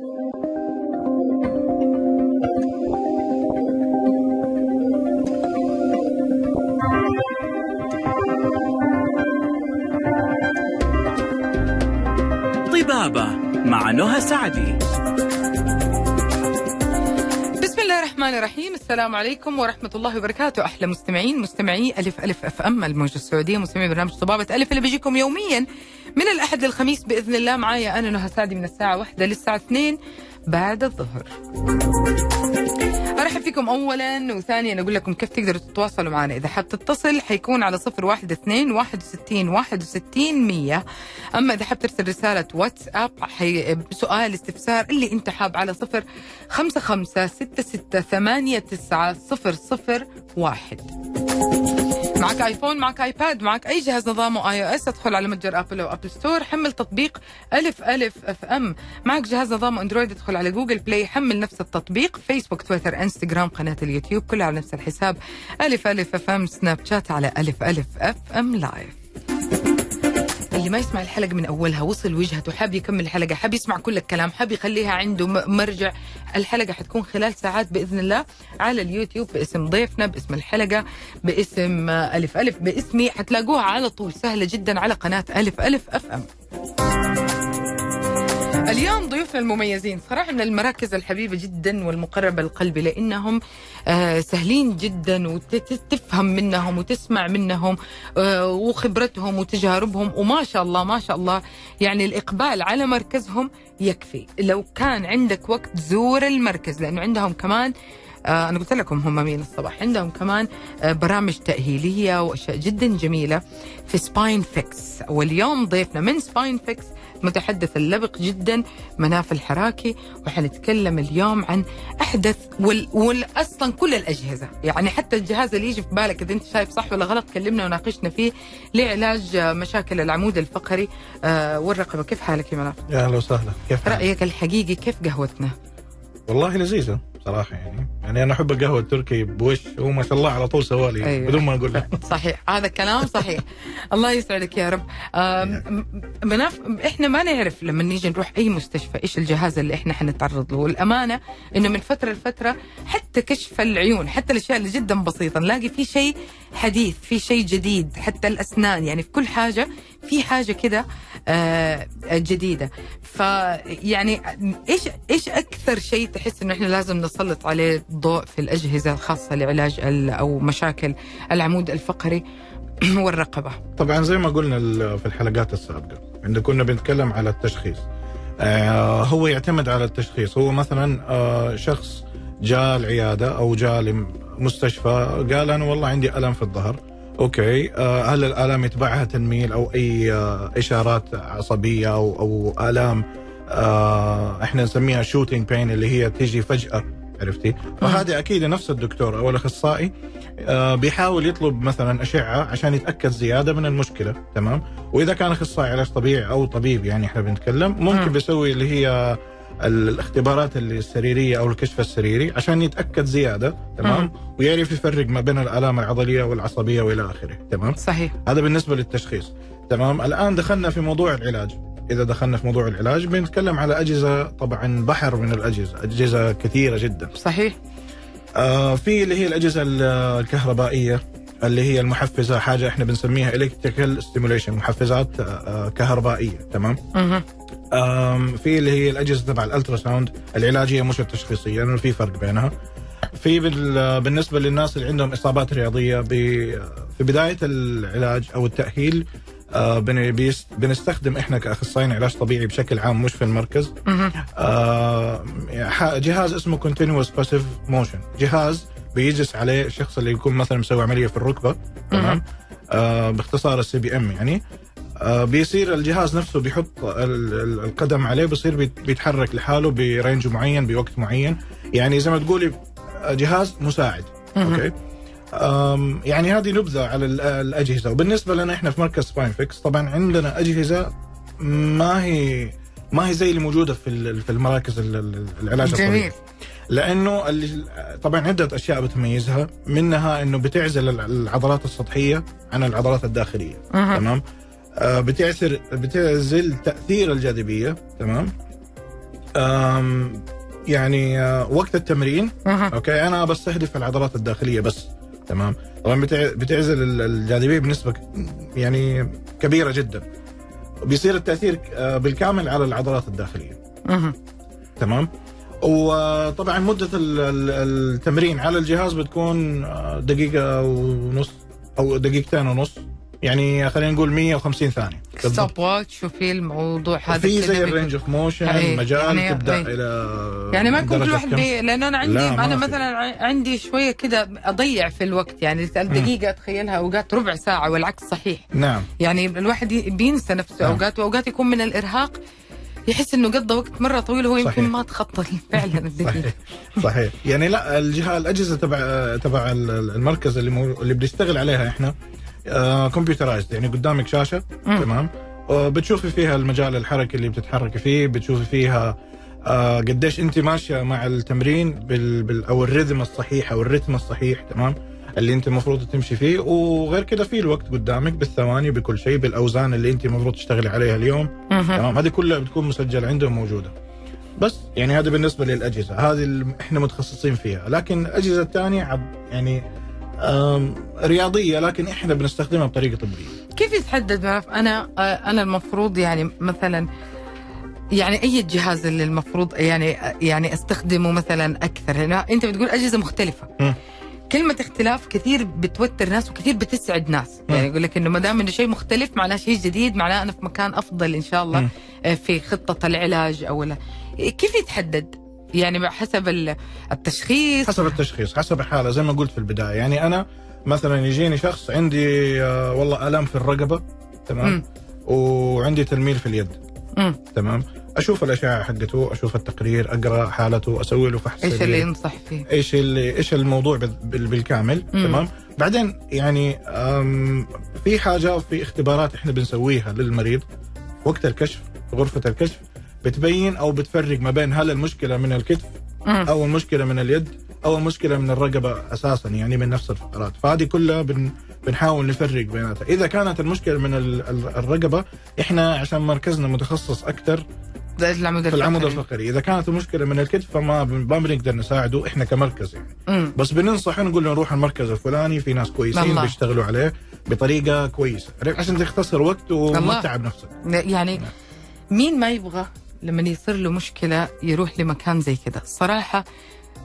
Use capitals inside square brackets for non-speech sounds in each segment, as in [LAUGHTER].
طبابة مع نهى سعدي. بسم الله الرحمن الرحيم. السلام عليكم ورحمة الله وبركاته. أحلى مستمعين مستمعي ألف ألف أف أم الموجة السعودية مستمعي برنامج طبابة ألف اللي بيجيكم يوميا. من الأحد للخميس بإذن الله معايا أنا نهى سعدي من الساعة واحدة للساعة اثنين بعد الظهر. أرحب فيكم اولا وثانيا أقول لكم كيف تقدروا تتواصلوا معنا. إذا حاب تتصل حيكون على صفر واحد اثنين واحد وستين واحد وستين مية. أما إذا حاب ترسل رسالة واتساب حي... سؤال استفسار اللي أنت حاب على صفر خمسة خمسة ستة ستة ثمانية تسعة صفر صفر واحد. معك ايفون معك ايباد معك أي جهاز نظامه iOS ادخل على متجر ابل أو ابل ستور حمل تطبيق ألف ألف اف ام معك جهاز نظامه اندرويد ادخل على Google Play حمل نفس التطبيق فيسبوك تويتر انستغرام قناة اليوتيوب كلها على نفس الحساب. ألف ألف اف ام سناب شات على ألف ألف اف ام live اللي ما يسمع الحلقة من أولها وصل وجهته حاب يكمل الحلقة حاب يسمع كل الكلام حاب يخليها عنده مرجع. الحلقة حتكون خلال ساعات بإذن الله على اليوتيوب باسم ضيفنا باسم الحلقة باسم ألف ألف باسمي. حتلاقوها على طول سهلة جدا على قناة ألف ألف أف أم. اليوم ضيوفنا المميزين. صراحة من المراكز الحبيبة جدا والمقربة لقلبي لأنهم آه، سهلين جدا وتفهم منهم وتسمع منهم آه، وخبرتهم وتجاربهم وما شاء الله ما شاء الله يعني الإقبال على مركزهم يكفي. لو كان عندك وقت زور المركز لأنه عندهم كمان آه، أنا قلت لكم هم مين الصباح عندهم كمان برامج تأهيلية وأشياء جدا جميلة في سباين فيكس واليوم ضيفنا من سباين فيكس متحدث اللبق جدا مناف الحراكي وحنتكلم اليوم عن أحدث وال... وال... أصلا كل الأجهزة يعني حتى الجهاز اللي يجي في بالك إذا أنت شايف صح ولا غلط كلمنا وناقشنا فيه لعلاج آه، مشاكل العمود الفقري آه والرقبه كيف حالك يا مناف؟ يا أهلا وسهلا كيف حالك؟ رأيك الحقيقي كيف قهوتنا؟ والله لذيذة صراحة يعني. يعني أنا أحب القهوة التركي بوش هو ما شاء الله على طول سوالي أيوة. بدون ما أقول له [LAUGHS] صحيح. هذا الكلام صحيح. [LAUGHS] الله يسعدك يا رب. مناف إحنا ما نعرف لما نيجي نروح أي مستشفى إيش الجهاز اللي إحنا حنتعرض له. والأمانة إنه من فترة لفترة حتى كشف العيون حتى الأشياء اللي جدا بسيطة نلاقي في شيء حديث في شيء جديد حتى الأسنان. يعني في كل حاجة في حاجة كده آه، جديدة. فيعني إيش إيش أكثر شيء تحس إنه إحنا لازم نسلط عليه الضوء في الأجهزة الخاصة لعلاج أو مشاكل العمود الفقري [CLEARS THROAT] والرقبة؟ طبعا زي ما قلنا في الحلقات السابقة عندما كنا بنتكلم على التشخيص. آه هو يعتمد على التشخيص. هو مثلا آه شخص جاء العيادة أو جاء لمستشفى قال أنا والله عندي ألم في الظهر. أوكي آه هل الآلام يتبعها تنميل أو أي آه إشارات عصبية أو أو آلام آه إحنا نسميها shooting pain اللي هي تيجي فجأة عرفتي؟ فهذه أكيد نفس الدكتور أو الأخصائي آه بيحاول يطلب مثلا أشعة عشان يتأكد زيادة من المشكلة تمام؟ وإذا كان أخصائي علاج طبيعي أو طبيب يعني إحنا بنتكلم ممكن مم. بيسوي اللي هي الاختبارات السريرية أو الكشف السريري عشان يتأكد زيادة تمام؟ ويعرف يفرق ما بين الآلام العضلية والعصبية وإلى آخره تمام؟ صحيح. هذا بالنسبة للتشخيص تمام؟ الآن دخلنا في موضوع العلاج. إذا دخلنا في موضوع العلاج بنتكلم على أجهزة طبعا بحر من الأجهزة أجهزة كثيرة جدا. صحيح. آه في اللي هي الأجهزة ال- الكهربائية اللي هي المحفزة حاجة إحنا بنسميها electrical stimulation محفزات آه كهربائية تمام؟ مهم. في اللي هي الأجهزة تبع ال ultrasound العلاجية مش التشخيصية لأنه في فرق بينها. في بال- بالنسبة للناس اللي عندهم إصابات رياضية في بداية العلاج أو التأهيل آه، بنستخدم إحنا كأخصائيين علاج طبيعي بشكل عام مش في المركز. آه، جهاز اسمه continuous passive motion جهاز بيجلس عليه الشخص اللي يكون مثلا مسوي عملية في الركبة تمام؟ آه باختصار ال CPM يعني. بيصير الجهاز نفسه بيحط ال- ال- القدم عليه بيصير بيت- بيتحرك لحاله ب range معين بوقت معين. يعني زي ما تقولي جهاز مساعد. أوكي؟ يعني هذه نبذة على ال- الأجهزة. وبالنسبة لنا إحنا في مركز سباين فيكس طبعا عندنا أجهزة ما هي ما هي زي اللي موجودة في في المراكز ال- ال- العلاج جميل. الطبيعي لأنه اللي طبعا عدة أشياء بتميزها. منها إنه بتعزل الع- العضلات السطحية عن العضلات الداخلية. تمام؟ آه بتعسر بتعزل تأثير الجاذبية تمام؟ أم، يعني آه، وقت التمرين أها. أوكي؟ أنا بستهدف العضلات الداخلية بس تمام؟ طبعا بتع- بتعزل ال- الجاذبية بنسبة يعني كبيرة جدا. بيصير التأثير آه، بالكامل على العضلات الداخلية أها. تمام؟ وطبعا مدة ال- ال- التمرين على الجهاز بتكون دقيقة ونص أو دقيقتين ونص. يعني خلينا نقول 150 ثانية ستوب واتش وفي الموضوع هذا في زي الرينج اوف موشن مجال يعني- تبدأ أي. إلى يعني ما يكون كل واحد كم. بي... لأن أنا عندي أنا. مثلا عندي شوية كده أضيع في الوقت يعني الدقيقه أتخيلها أوقات ربع ساعة والعكس صحيح نعم يعني الواحد بينسى نفسه نعم. أوقات وأوقات يكون من الإرهاق يحس إنه قضى وقت مرة طويل وهو يمكن. ما تخطى [LAUGHS] فعلا [LAUGHS] الدقيقه صحيح صحيح يعني لا الجهه الأجهزة تبع تبع ال- المركز اللي مو اللي بنشتغل عليها إحنا كمبيوترايزد يعني قدامك شاشة مم. تمام؟ آه، بتشوفي فيها المجال الحركي اللي بتتحركي فيه بتشوفي فيها آه، قديش انت ماشية مع التمرين بال, بال أو الريذم الصحيح أو الرتم الصحيح تمام؟ اللي انت المفروض تمشي فيه. وغير كده في الوقت قدامك بالثواني بكل شيء بالأوزان اللي انت المفروض تشتغلي عليها اليوم. تمام؟ هذه كلها بتكون مسجلة عندهم موجودة. بس يعني هذا بالنسبة للأجهزة هذه إحنا متخصصين فيها. لكن الأجهزة الثانية يعني رياضية لكن إحنا بنستخدمها بطريقة طبية كيف يتحدد ما أنا آه، أنا المفروض يعني مثلا يعني أي جهاز اللي المفروض يعني يعني أستخدمه مثلا أكثر هنا أنت بتقول أجهزة مختلفة مم. كلمة اختلاف كثير بتوتر ناس وكثير بتسعد ناس،. يعني يقول لك إنه ما دام إنه شيء مختلف معناه شيء جديد معناه أنا في مكان أفضل إن شاء الله مم. آه، في خطة العلاج أو لا. كيف يتحدد؟ يعني حسب ال- التشخيص حسب التشخيص حسب الحاله زي ما قلت في البداية يعني أنا مثلا يجيني شخص عندي آه، والله الام في الرقبة تمام مم. وعندي تلميل في اليد مم. تمام أشوف الأشعة حقته أشوف التقرير أقرأ حالته أسوي له فحص إيش. اللي ينصح فيه؟ إيش اللي إيش الموضوع بال- بال- بالكامل مم. تمام بعدين يعني في حاجة في اختبارات إحنا بنسويها للمريض وقت الكشف غرفة الكشف بتبين أو بتفرق ما بين هل المشكلة من الكتف. أو المشكلة من اليد أو المشكلة من الرقبة أساسا يعني من نفس الفقرات فهذه كلها بن بنحاول نفرق بيناتها إذا كانت المشكلة من ال- ال- الرقبة إحنا عشان مركزنا متخصص أكثر العمود في العمود الفقري. الفقري إذا كانت المشكلة من الكتف فما ما بنقدر نساعده إحنا كمركز يعني مم. بس بننصح نقول له نروح المركز الفلاني في ناس كويسين الله. بيشتغلوا عليه بطريقة كويسة عشان تختصر وقت وما. تتعب نفسك يعني مين ما يبغى لما يصير له مشكلة يروح لمكان زي كذا الصراحة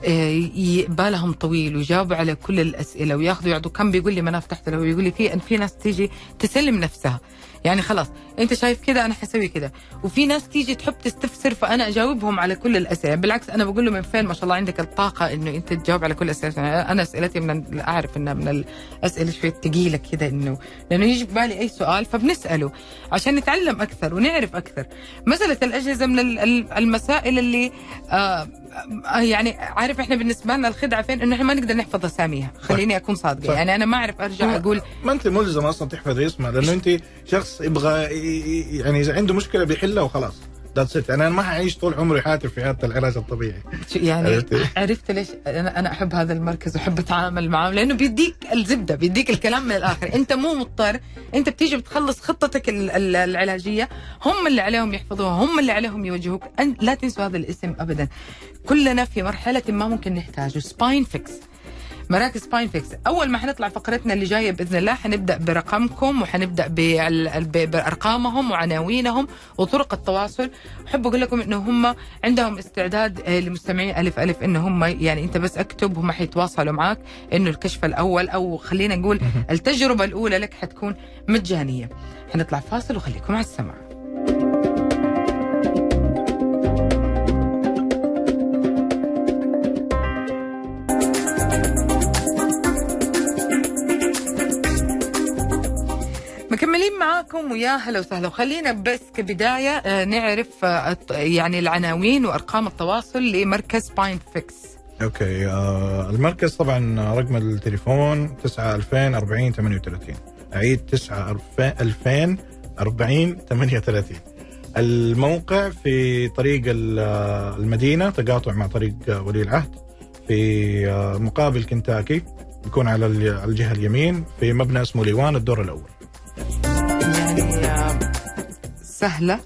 آه، بالهم طويل ويجاوبوا على كل الأسئلة وياخذوا يعطوا كم بيقول لي ما أنا فتحت له بيقول لي في إن في ناس تيجي تسلم نفسها. يعني خلاص أنت شايف كذا أنا حسوي كذا وفي ناس تيجي تحب تستفسر فأنا أجاوبهم على كل الأسئلة. بالعكس أنا بقول له من فين ما شاء الله عندك الطاقة إنه أنت تجاوب على كل الأسئلة. يعني أنا أسئلتي من أعرف إنها من الاسئله شوية ثقيلة كذا إنه لأنه يجي في بالي أي سؤال فبنسأله عشان نتعلم أكثر ونعرف أكثر. مسألة الأجهزة من ال- ال- المسائل اللي آه، يعني عارف إحنا بالنسبة لنا الخدعة فين؟ إنه إحنا ما نقدر نحفظ أساميها. خليني أكون صادقة. يعني أنا ما أعرف أرجع أقول ما أنت ملزم أصلا تحفظ اسمه لأنه أنت شخص يبغى يعني اذا عنده مشكلة بيحلها وخلاص. ذاتس ات أنا ما حعيش طول عمري حاتف في هذا العلاج الطبيعي. يعني؟ عرفت ليش؟ أنا أنا أحب هذا المركز وأحب أتعامل معاه لأنه بيديك الزبدة بيديك الكلام من الآخر. أنت مو مضطر. أنت بتيجي بتخلص خطتك ال- ال- العلاجية. هم اللي عليهم يحفظوها هم اللي عليهم يوجهوك. لا تنسوا هذا الاسم ابدا. كلنا في مرحلة ما ممكن نحتاجه. سباين فيكس مراكز سباين فيكس أول ما حنطلع فقرتنا اللي جاية بإذن الله حنبدأ برقمكم وحنبدأ بأرقامهم وعناوينهم وطرق التواصل. أحب أقول لكم إنه هم عندهم استعداد آه، لمستمعين ألف ألف ان هم يعني أنت بس اكتب هم حيتواصلوا معك إنه الكشف الأول أو خلينا نقول التجربة الأولى لك حتكون مجانية. حنطلع فاصل وخليكم على السمع مكملين معاكم ويا هلا وسهلا. وخلينا بس كبداية آه، نعرف آه، يعني العناوين وأرقام التواصل لمركز سباين فيكس أوكي آه المركز طبعا رقم التليفون 9 2000 40 38 أعيد 9 2000 40 38 الموقع في طريق آه، المدينة تقاطع مع طريق ولي العهد. في مقابل كنتاكي يكون على الجهة اليمين في مبنى اسمه ليوان الدور الأول. سهلة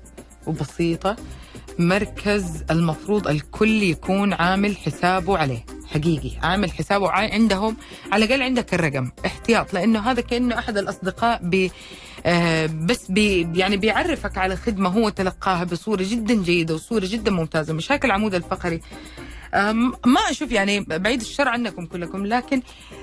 وبسيطة. مركز المفروض الكل يكون عامل حسابه عليه. حقيقي عامل حسابه عندهم. على الأقل عندك الرقم. احتياط لأنه هذا كأنه أحد الأصدقاء بي آه بس بي يعني بيعرفك على خدمة هو تلقاها بصورة جدا جيدة وصورة جدا ممتازة. مشاكل العمود الفقري. ما أشوف يعني بعيد الشر عنكم كلكم لكن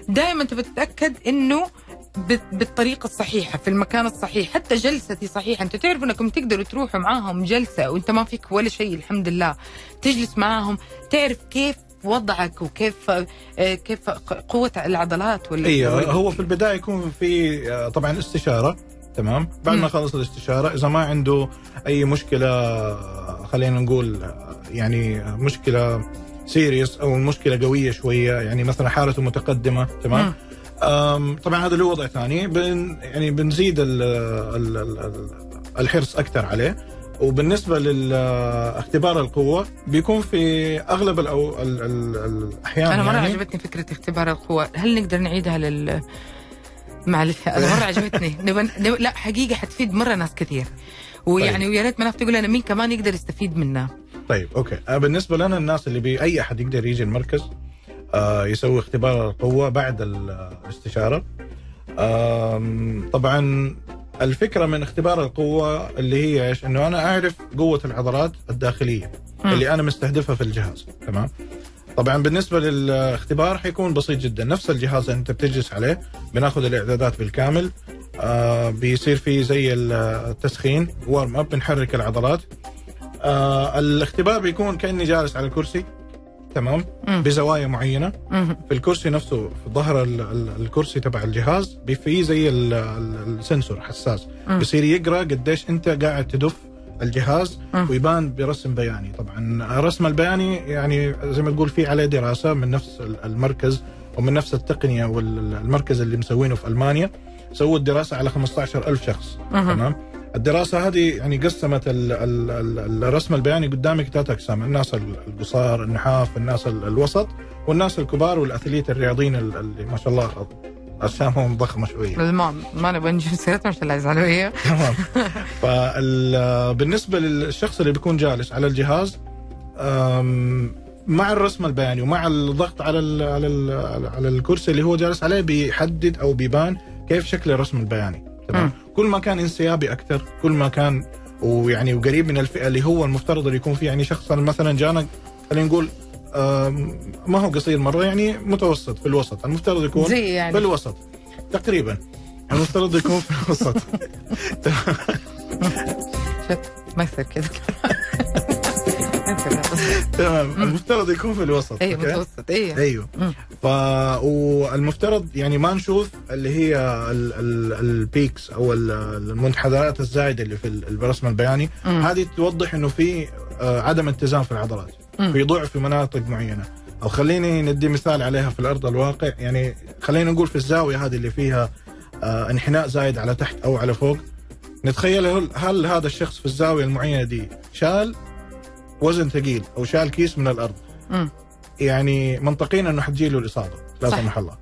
دائما تتاكد إنه بال- بالطريقة الصحيحة في المكان الصحيح حتى جلستي صحيحه أنتوا تعرفوا أنكم تقدروا تروحوا معاهم جلسة وأنت ما فيك ولا شيء الحمد لله. تجلس معاهم تعرف كيف وضعك وكيف آه، كيف قوة العضلات ولا أيوه هو في البداية يكون في آه، طبعا استشاره تمام؟ بعد. ما خلص الاستشارة إذا ما عنده أي مشكلة آه، خلينا نقول يعني مشكلة سيريس أو مشكلة قوية شوية يعني مثلا حالته متقدمة تمام؟ مم. طبعا هذا له وضع ثاني. بن يعني بنزيد ال ال ال الحرص أكثر عليه. وبالنسبة لاختبار القوة بيكون في أغلب الأو ال ال الأحيان أنا مرة يعني عجبتني فكرة اختبار القوة. هل نقدر نعيدها لل معلش أنا مرة [LAUGHS] عجبتني. نبن... نب... لا حقيقة حتفيد مرة ناس كثير. ويعني طيب. ويا ريت مناف تقول لنا مين كمان يقدر يستفيد منها طيب أوكي. آه، بالنسبة لنا الناس اللي بي أي أحد يقدر يجي المركز؟ يسوي اختبار القوه بعد الاستشارة. آم، طبعا الفكرة من اختبار القوة اللي هي إيش؟ إنه أنا أعرف قوة العضلات الداخلية مم. اللي أنا مستهدفها في الجهاز تمام؟ طبعا بالنسبة للاختبار حيكون بسيط جدا. نفس الجهاز اللي أنت بتجلس عليه بناخذ الإعدادات بالكامل. آه بيصير في زي التسخين وارم اب بنحرك العضلات. آه الاختبار بيكون كأني جالس على الكرسي. تمام مم. بزوايا معينة مم. في الكرسي نفسه في ظهر ال- ال- الكرسي تبع الجهاز في زي ال- ال- السنسور حساس مم. بصير يقرأ قديش أنت قاعد تدف الجهاز مم. ويبان برسم بياني طبعا الرسم البياني يعني زي ما تقول في عليه دراسة من نفس ال- المركز ومن نفس التقنية والمركز اللي مسوينه في ألمانيا سووا الدراسة على 15000 شخص. تمام الدراسة هذه يعني قسمت ال ال ال الرسم البياني قدامك ثلاث اقسام الناس القصار النحاف الناس ال- الوسط والناس الكبار والأثليت الرياضيين ال- اللي ما شاء الله اجسامهم ضخمة شوية. ما ما نبغى نجيب سيرتهم عشان لا يزعلوا هي [LAUGHS] تمام. فبالنسبه للشخص اللي بيكون جالس على الجهاز مع الرسم البياني ومع الضغط على ال على ال على الكرسي اللي هو جالس عليه بيحدد أو بيبان كيف شكل الرسم البياني. تمام. كل ما كان انسيابي أكثر كل ما كان ويعني وقريب من الفئة اللي هو المفترض اللي يكون فيه يعني شخص مثلا جانا خلينا نقول ما هو قصير مرة يعني متوسط في الوسط المفترض يكون زي في يعني الوسط تقريبا المفترض يكون في الوسط. [LAUGHS] شت ما يصير كذا. تمام المفترض يكون في الوسط أيوه أوكي؟ متوسط أيوه أيوه. ف والمفترض يعني ما نشوف اللي هي ال... ال... ال peaks أو ال- المنحدرات الزايدة اللي في ال- الرسم البياني. هذه توضح إنه في آه، عدم اتزان في العضلات. في ضعف في مناطق معينة أو خليني ندي مثال عليها في الأرض الواقع يعني خلينا نقول في الزاوية هذه اللي فيها آه، انحناء زايد على تحت أو على فوق نتخيل هل هذا الشخص في الزاوية المعينة دي شال وزن ثقيل أو شال كيس من الأرض مم. يعني منطقيا إنه حتجيله الإصابة لا. سمح الله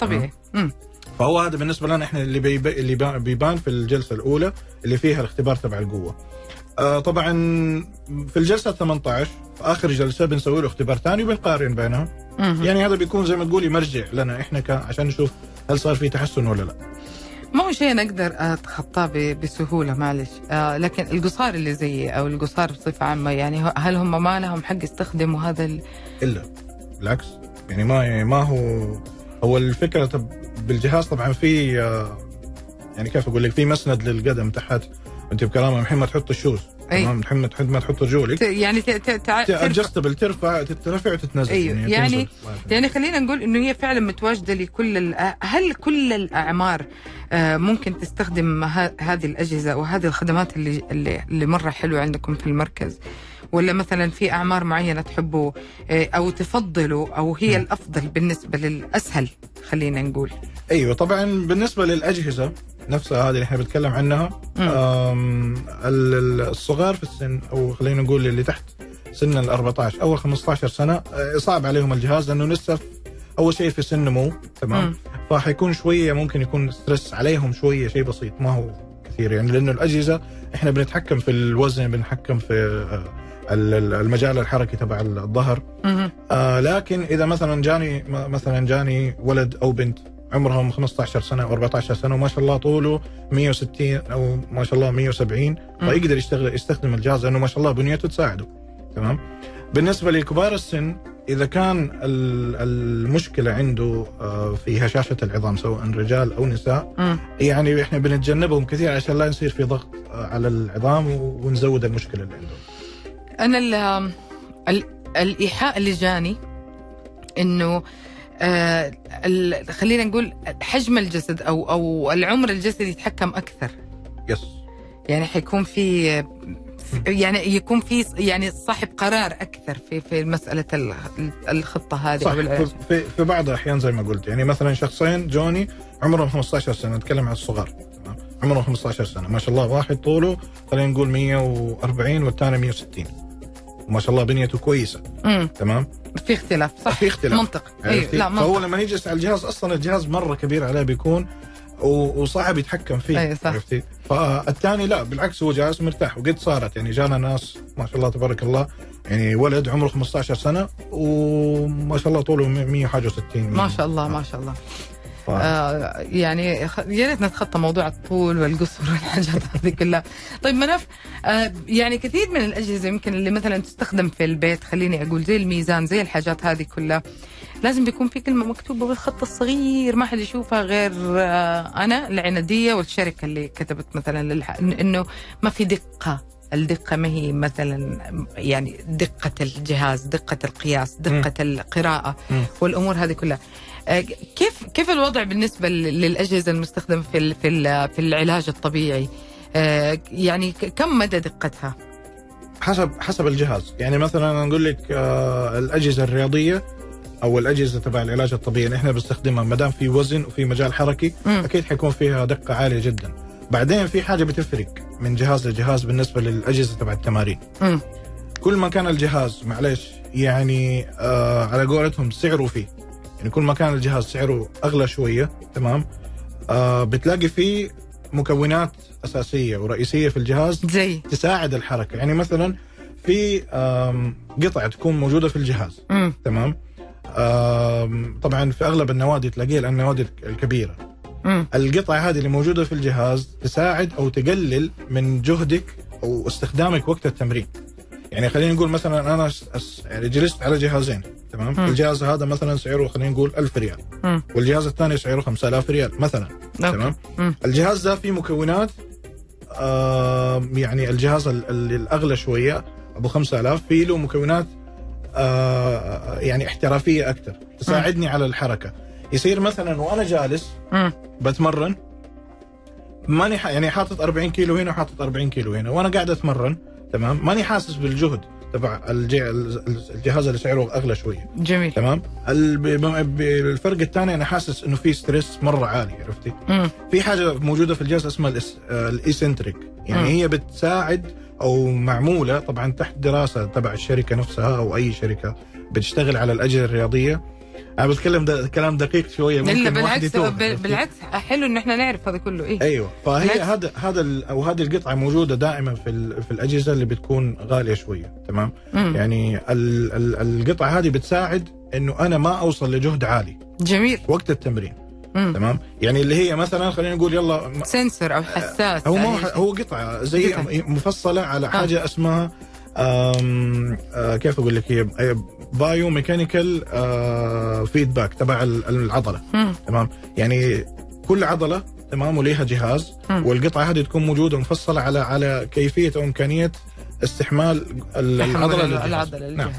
طبيعي مم. فهو هذا بالنسبة لنا إحنا اللي بيب... اللي با- بيبان في الجلسة الأولى اللي فيها الاختبار تبع القوة آه طبعا في الجلسة 18 في آخر جلسة بنسوي له اختبار ثاني وبنقارن بينهم. يعني هذا بيكون زي ما تقولي مرجع لنا إحنا ك... عشان نشوف هل صار في تحسن ولا لا ما هو شيء نقدر أتخطاه ب- بسهولة معلش. آه لكن القصار اللي زيي أو القصار بصفة عامة يعني هل هم ما لهم حق يستخدموا هذا ال... إلا. بالعكس. يعني ما ما هو هو الفكرة طب بالجهاز طبعا في آه، يعني كيف أقول لك في مسند للقدم تحت. أنت محين ما تحط الشوز. تمام محين ما تحط ما تحط رجولك يعني ادجستبل ترفع ترفع وتتنزل أيوه. يعني, يعني-. يعني خلينا نقول إنه هي فعلا متواجدة لكل. هل كل الأعمار آه، ممكن تستخدم. هذه الأجهزة وهذه الخدمات اللي اللي, اللي مرة حلوة عندكم في المركز ولا مثلا في أعمار معينة تحبوا آه، أو تفضلوا أو هي. الأفضل بالنسبة للأسهل خلينا نقول أيوه طبعا بالنسبة للأجهزة نفسها هذه اللي إحنا بنتكلم عنها الصغار في السن أو خلينا نقول اللي تحت سن ال 14 أول 15 سنة آه، صعب عليهم الجهاز لأنه لسه أول شيء في سن نمو تمام. فحيكون شوية ممكن يكون ستريس عليهم شوية شيء بسيط ما هو كثير. يعني لأنه الأجهزة إحنا بنتحكم في الوزن بنتحكم في آه، ال- ال- المجال الحركي تبع الظهر. آه لكن إذا مثلا جاني مثلا جاني ولد أو بنت عمرهم 15 سنة أو 14 سنة وما شاء الله طوله 160 أو ما شاء الله 170 فيقدر يشتغل يستخدم الجهاز لأنه ما شاء الله بنيته تساعده. تمام؟ بالنسبة لكبار السن إذا كان ال- المشكلة عنده آه، في هشاشة العظام سواء رجال أو نساء مم. يعني إحنا بنتجنبهم كثير عشان لا يصير في ضغط على العظام ونزود المشكلة اللي عندهم أنا ال ال الإيحاء اللي جاني إنه آه خلينا نقول حجم الجسد أو أو العمر الجسدي يتحكم أكثر. يس يعني حيكون في يعني يكون في يعني صاحب قرار أكثر في في مسألة ال- الخطة هذه صح. أو في, في, بعض الأحيان زي ما قلت يعني مثلا شخصين جوني عمرهم 15 سنة نتكلم عن الصغار. تمام؟ عمرهم 15 سنة. ما شاء الله واحد طوله خلينا نقول 140 والثاني 160 وما شاء الله بنيته كويسة. مم. تمام؟ في اختلاف صح. في اختلاف. منطق. عرفتي؟ لا فهو منطق لما يجلس على الجهاز أصلا الجهاز مرة كبير عليه بيكون وصعب يتحكم فيه أيوة صح. عرفتي فالثاني لا بالعكس هو جالس مرتاح وقد صارت يعني جانا ناس ما شاء الله تبارك الله يعني ولد عمره 15 سنة وما شاء الله طوله 100 حاجة و60 ما شاء الله ما شاء الله ف... آه يعني يا ريت نتخطى موضوع الطول والقصر [LAUGHS] والحاجات هذه كلها. طيب منف آه يعني كثير من الأجهزة يمكن اللي مثلا تستخدم في البيت خليني أقول زي الميزان زي الحاجات هذه كلها لازم بيكون في كلمة مكتوبة بالخط الصغير ما حد يشوفها غير آه أنا العنادية والشركة اللي كتبت مثلا للح... إنه ما في دقة. الدقة ما هي مثلا يعني دقة الجهاز دقة القياس دقة القراءة مم. والأمور هذه كلها. آه، كيف كيف الوضع بالنسبة لل- للأجهزة المستخدمة في في في العلاج الطبيعي؟ آه، يعني كم مدى دقتها؟ حسب حسب الجهاز. يعني مثلا نقول لك الأجهزة الرياضية أو الأجهزة تبع العلاج الطبيعي اللي إحنا بنستخدمها ما دام في وزن وفي مجال حركي مم. أكيد حيكون فيها دقة عالية جدا بعدين في حاجة بتفرق من جهاز لجهاز بالنسبة للأجهزة تبع التمارين مم. كل ما كان الجهاز معلش يعني آه على قولتهم سعره فيه يعني كل ما كان الجهاز سعره أغلى شوية تمام آه بتلاقي فيه مكونات أساسية ورئيسية في الجهاز زي تساعد الحركة يعني مثلا في قطع تكون موجودة في الجهاز مم. تمام طبعا في أغلب النوادي تلاقيها النوادي الكبيرة مم. القطع هذه اللي موجودة في الجهاز تساعد أو تقلل من جهدك أو استخدامك وقت التمرين يعني خلينا نقول مثلا أنا يعني جلست على جهازين تمام مم. الجهاز هذا مثلا سعره خلينا نقول 1000 ريال مم. والجهاز الثاني سعره 5000 ريال مثلا أوكي. تمام مم. الجهاز ده فيه مكونات آه يعني الجهاز ال- ال- الأغلى شوية أبو 5000 فيه له مكونات يعني احترافية أكثر تساعدني على الحركة يصير مثلا وأنا جالس. بتمرن ماني ح... يعني حاطط 40 كيلو هنا وحاطط 40 كيلو هنا وأنا قاعد أتمرن تمام ماني حاسس بالجهد تبع الج... الجهاز اللي سعره أغلى شوية جميل تمام الفرق الثاني أنا حاسس إنه في stress مرة عالي عرفتي مم. في حاجة موجودة في الجهاز اسمها. آه، ال eccentric يعني مم. هي بتساعد أو معمولة طبعا تحت دراسة تبع الشركة نفسها أو أي شركة بتشتغل على الأجهزة الرياضية. أنا بتكلم ده كلام دقيق شوية ممكن واحد بالعكس؟ بالعكس حلو إن إحنا نعرف هذا كله إيه. أيوه. فهي. هذا هذا أو هذه القطعة موجودة دائما في في الأجهزة اللي بتكون غالية شوية تمام؟ مم. يعني ال ال القطعة هذه بتساعد إنه أنا ما أوصل لجهد عالي. جميل. وقت التمرين. مم. تمام يعني اللي هي مثلا خلينا نقول يلا sensor أو حساس هو ما أي هو قطعة زي قطعة. مفصلة على حاجة اسمها آم آه كيف أقول لك هي biomechanical feedback تبع ال- العضلة مم. تمام يعني كل عضلة تمام وليها جهاز مم. والقطعة هذه تكون موجودة مفصلة على على كيفية أو امكانيه استحمال ال- العضلة للجهاز. العضلة نعم.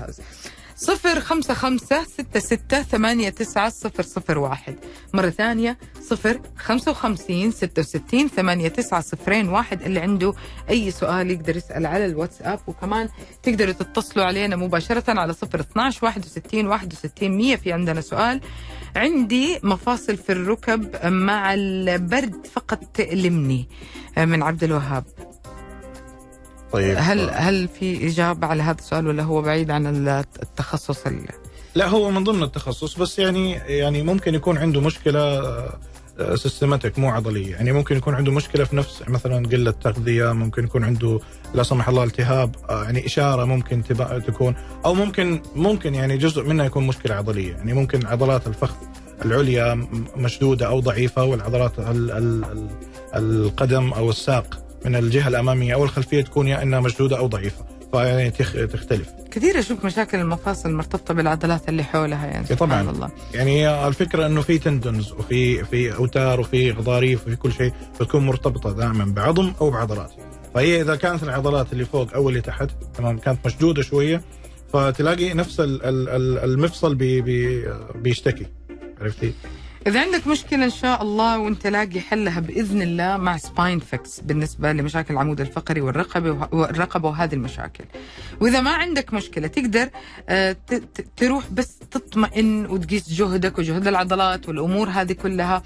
صفر خمسة خمسة ستة ستة ثمانية تسعة صفر صفر واحد. مرة ثانية صفر خمسة وخمسين ستة وستين ثمانية تسعة صفرين واحد. اللي عنده أي سؤال يقدر يسأل على الواتساب وكمان تقدروا تتصلوا علينا مباشرة على صفر 12 واحد وستين واحد وستين مية. في عندنا سؤال. عندي مفاصل في الركب مع البرد فقط تألمني. من عبد الوهاب. طيب. هل هل في إجابة على هذا السؤال ولا هو بعيد عن التخصص ال... لا هو من ضمن التخصص بس يعني يعني ممكن يكون عنده مشكلة آه، سيستماتيك مو عضلية. يعني ممكن يكون عنده مشكلة في نفس مثلا قلة تغذية ممكن يكون عنده لا سمح الله التهاب آه، يعني إشارة ممكن تكون أو ممكن ممكن يعني جزء منها يكون مشكلة عضلية. يعني ممكن عضلات الفخذ العليا مشدودة أو ضعيفة والعضلات ال ال ال القدم أو الساق من الجهة الأمامية. أو الخلفيه تكون يا إنها مشدودة أو ضعيفة. فيعني تخ- تختلف. كثير أشوف مشاكل المفاصل مرتبطه بالعضلات اللي حولها يعني إيه طبعاً. سبحان الله. يعني الفكرة إنه في تندونز وفي في أوتار وفي غضاريف وفي كل شيء بتكون مرتبطة دائما بعظم أو بعضلات. فهي إذا كانت العضلات اللي فوق أو اللي تحت تمام كانت مشدودة شوية فتلاقي نفس ال- ال- ال- المفصل بي بي بيشتكي. عرفتي؟ إذا عندك مشكلة إن شاء الله وأنت لاقي حلها بإذن الله مع Spine Fix بالنسبة لمشاكل العمود الفقري والرقبة والرقبة وهذه المشاكل. وإذا ما عندك مشكلة تقدر آه، تروح بس تطمئن وتقيس جهدك وجهد العضلات والأمور هذه كلها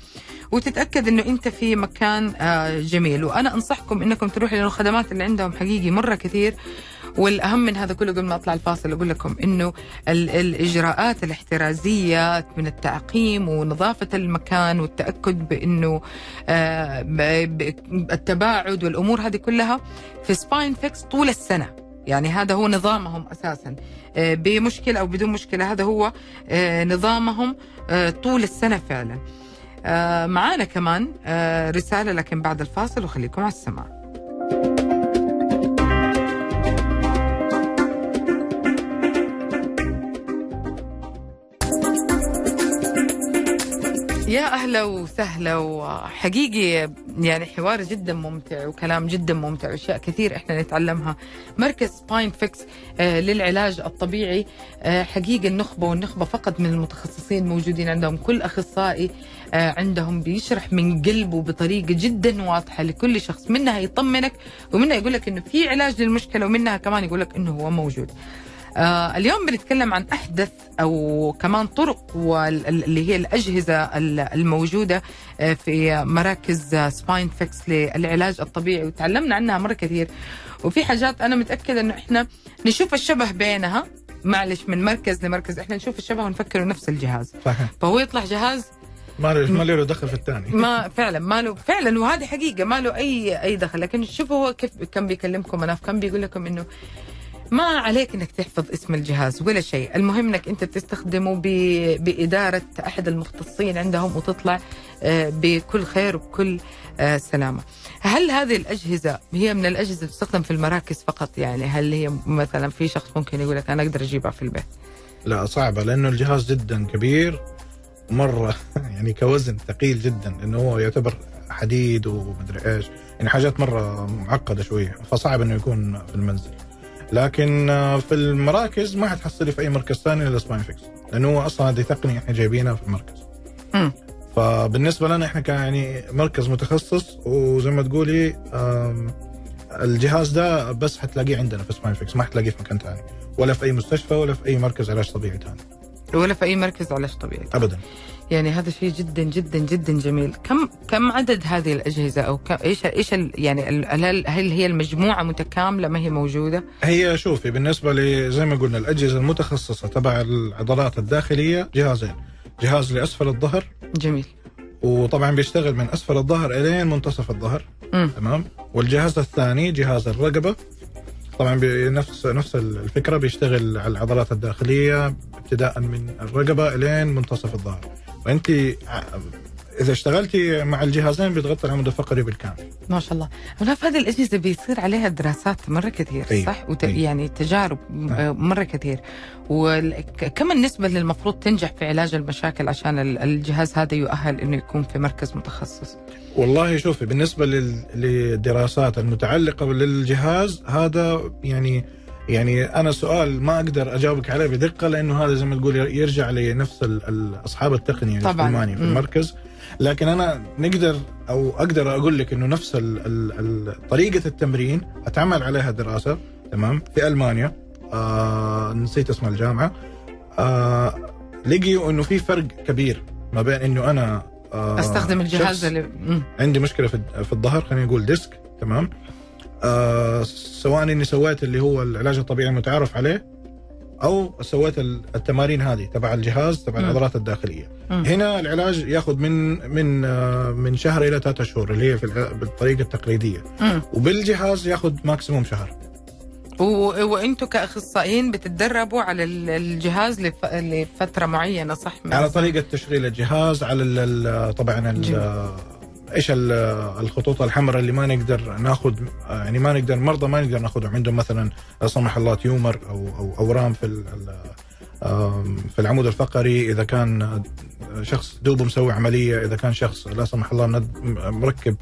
وتتأكد إنه أنت في مكان آه، جميل وأنا أنصحكم إنكم تروحوا لأن الخدمات اللي عندهم حقيقي مرة كثير والأهم من هذا كله قبل ما أطلع الفاصل أقول لكم إنه ال- الإجراءات الاحترازية من التعقيم ونظافة المكان والتأكد بإنه آه، التباعد والأمور هذه كلها في سباين فيكس طول السنة. يعني هذا هو نظامهم أساسا. آه، بمشكلة أو بدون مشكلة هذا هو آه، نظامهم طول السنة فعلا. معانا كمان رسالة لكن بعد الفاصل وخليكم على السماع. يا أهلا وسهلا. وحقيقي يعني حوار جدا ممتع وكلام جدا ممتع وأشياء كثير إحنا نتعلمها. مركز فيكس آه للعلاج الطبيعي. آه حقيقي النخبة والنخبة فقط من المتخصصين موجودين عندهم. كل أخصائي آه عندهم بيشرح من قلبه بطريقة جدا واضحة لكل شخص. منها يطمنك ومنها يقول لك إنه في علاج للمشكلة ومنها كمان يقول لك إنه هو موجود. آه اليوم بنتكلم عن أحدث أو كمان طرق واللي هي الأجهزة ال- الموجودة آه في مراكز Spine Fix للعلاج الطبيعي وتعلمنا عنها مرة كثير. وفي حاجات أنا متأكدة إنه إحنا نشوف الشبه بينها. معلش من مركز لمركز إحنا نشوف الشبه ونفكر نفس الجهاز. صحيح. فهو يطلع جهاز ما له ما له دخل في الثاني. ما فعلا ما له فعلا وهذه حقيقة ما له اي أي دخل. لكن شوفوا هو كيف كان بيكلمكم أنا كان بيقول لكم إنه ما عليك إنك تحفظ اسم الجهاز ولا شيء. المهم إنك أنت تستخدمه بإدارة أحد المختصين عندهم وتطلع آه، بكل خير وبكل آه، سلامة. هل هذه الأجهزة هي من الأجهزة اللي تستخدم في المراكز فقط يعني؟ هل هي مثلا في شخص ممكن يقول لك أنا أقدر أجيبها في البيت؟ لا صعبة لأنه الجهاز جدا كبير مرة [LAUGHS] يعني كوزن ثقيل جدا لأنه هو يعتبر حديد ومدري إيش يعني حاجات مرة معقدة شوية فصعب إنه يكون في المنزل. لكن آه، في المراكز ما حتحصلي في أي مركز ثاني إلا Spine Fix لأنه هو أصلا هذه تقنية إحنا جايبينها في المركز. مم. فبالنسبة لنا إحنا كان يعني مركز متخصص وزي ما تقولي الجهاز ده بس حتلاقيه عندنا في Spine Fix ما حتلاقيه في مكان ثاني ولا في أي مستشفى ولا في أي مركز علاج طبيعي ثاني ولا في أي مركز علاج طبيعي. ابدا. يعني هذا شيء جدا جدا جدا جميل. كم كم عدد هذه الأجهزة؟ أو كم إيش إيش يعني هل هل هي المجموعة متكاملة؟ ما هي موجودة؟ هي شوفي بالنسبة ل زي ما قلنا الأجهزة المتخصصة تبع العضلات الداخلية جهازين. جهاز لأسفل الظهر. جميل. وطبعا بيشتغل من أسفل الظهر إلين منتصف الظهر. تمام؟ والجهاز الثاني جهاز الرقبة. طبعا بنفس نفس الفكرة بيشتغل على العضلات الداخلية ابتداء من الرقبة إلين منتصف الظهر. وانت ع- إذا اشتغلتي مع الجهازين بتغطي العمود الفقري بالكامل ما شاء الله في هذه الأجهزة بيصير عليها دراسات مرة كثير أيوة. صح وت... أيوة. يعني تجارب نعم. مرة كثير وكم النسبة اللي المفروض تنجح في علاج المشاكل عشان ال- الجهاز هذا يؤهل إنه يكون في مركز متخصص والله شوفي بالنسبة لل- للدراسات المتعلقة بالجهاز هذا يعني يعني أنا سؤال ما أقدر أجاوبك عليه بدقة لأنه هذا زي ما تقول يرجع لنفس أصحاب التقنية طبعاً. المانيا في. المركز لكن أنا نقدر أو أقدر أقول لك إنه نفس ال ال ال طريقة التمرين اتعمل عليها دراسة تمام في ألمانيا آه نسيت اسم الجامعة آه لقيوا إنه في فرق كبير ما بين إنه أنا آه أستخدم الجهاز اللي. عندي مشكلة في في الظهر خلينا نقول disc تمام آه سواء إني سويت اللي هو العلاج الطبيعي المتعارف عليه أو سويت ال- التمارين هذه تبع الجهاز تبع. العضلات الداخلية مم. هنا العلاج ياخذ من من آه، من شهر إلى ثلاثة شهور اللي هي في بالطريقة التقليدية مم. وبالجهاز ياخذ ماكسيموم شهر وأنتم كأخصائيين بتتدربوا على ال- الجهاز لف... لفترة معينة صح؟ على طريقة تشغيل الجهاز على طبعا. إيش ال- الخطوط الحمراء اللي ما نقدر ناخذ يعني ما نقدر مرضى ما نقدر ناخذهم عندهم مثلا لا سمح الله تيومر أو أو أورام في في العمود الفقري. إذا كان شخص دوبه مسوي عملية إذا كان شخص لا سمح الله مركب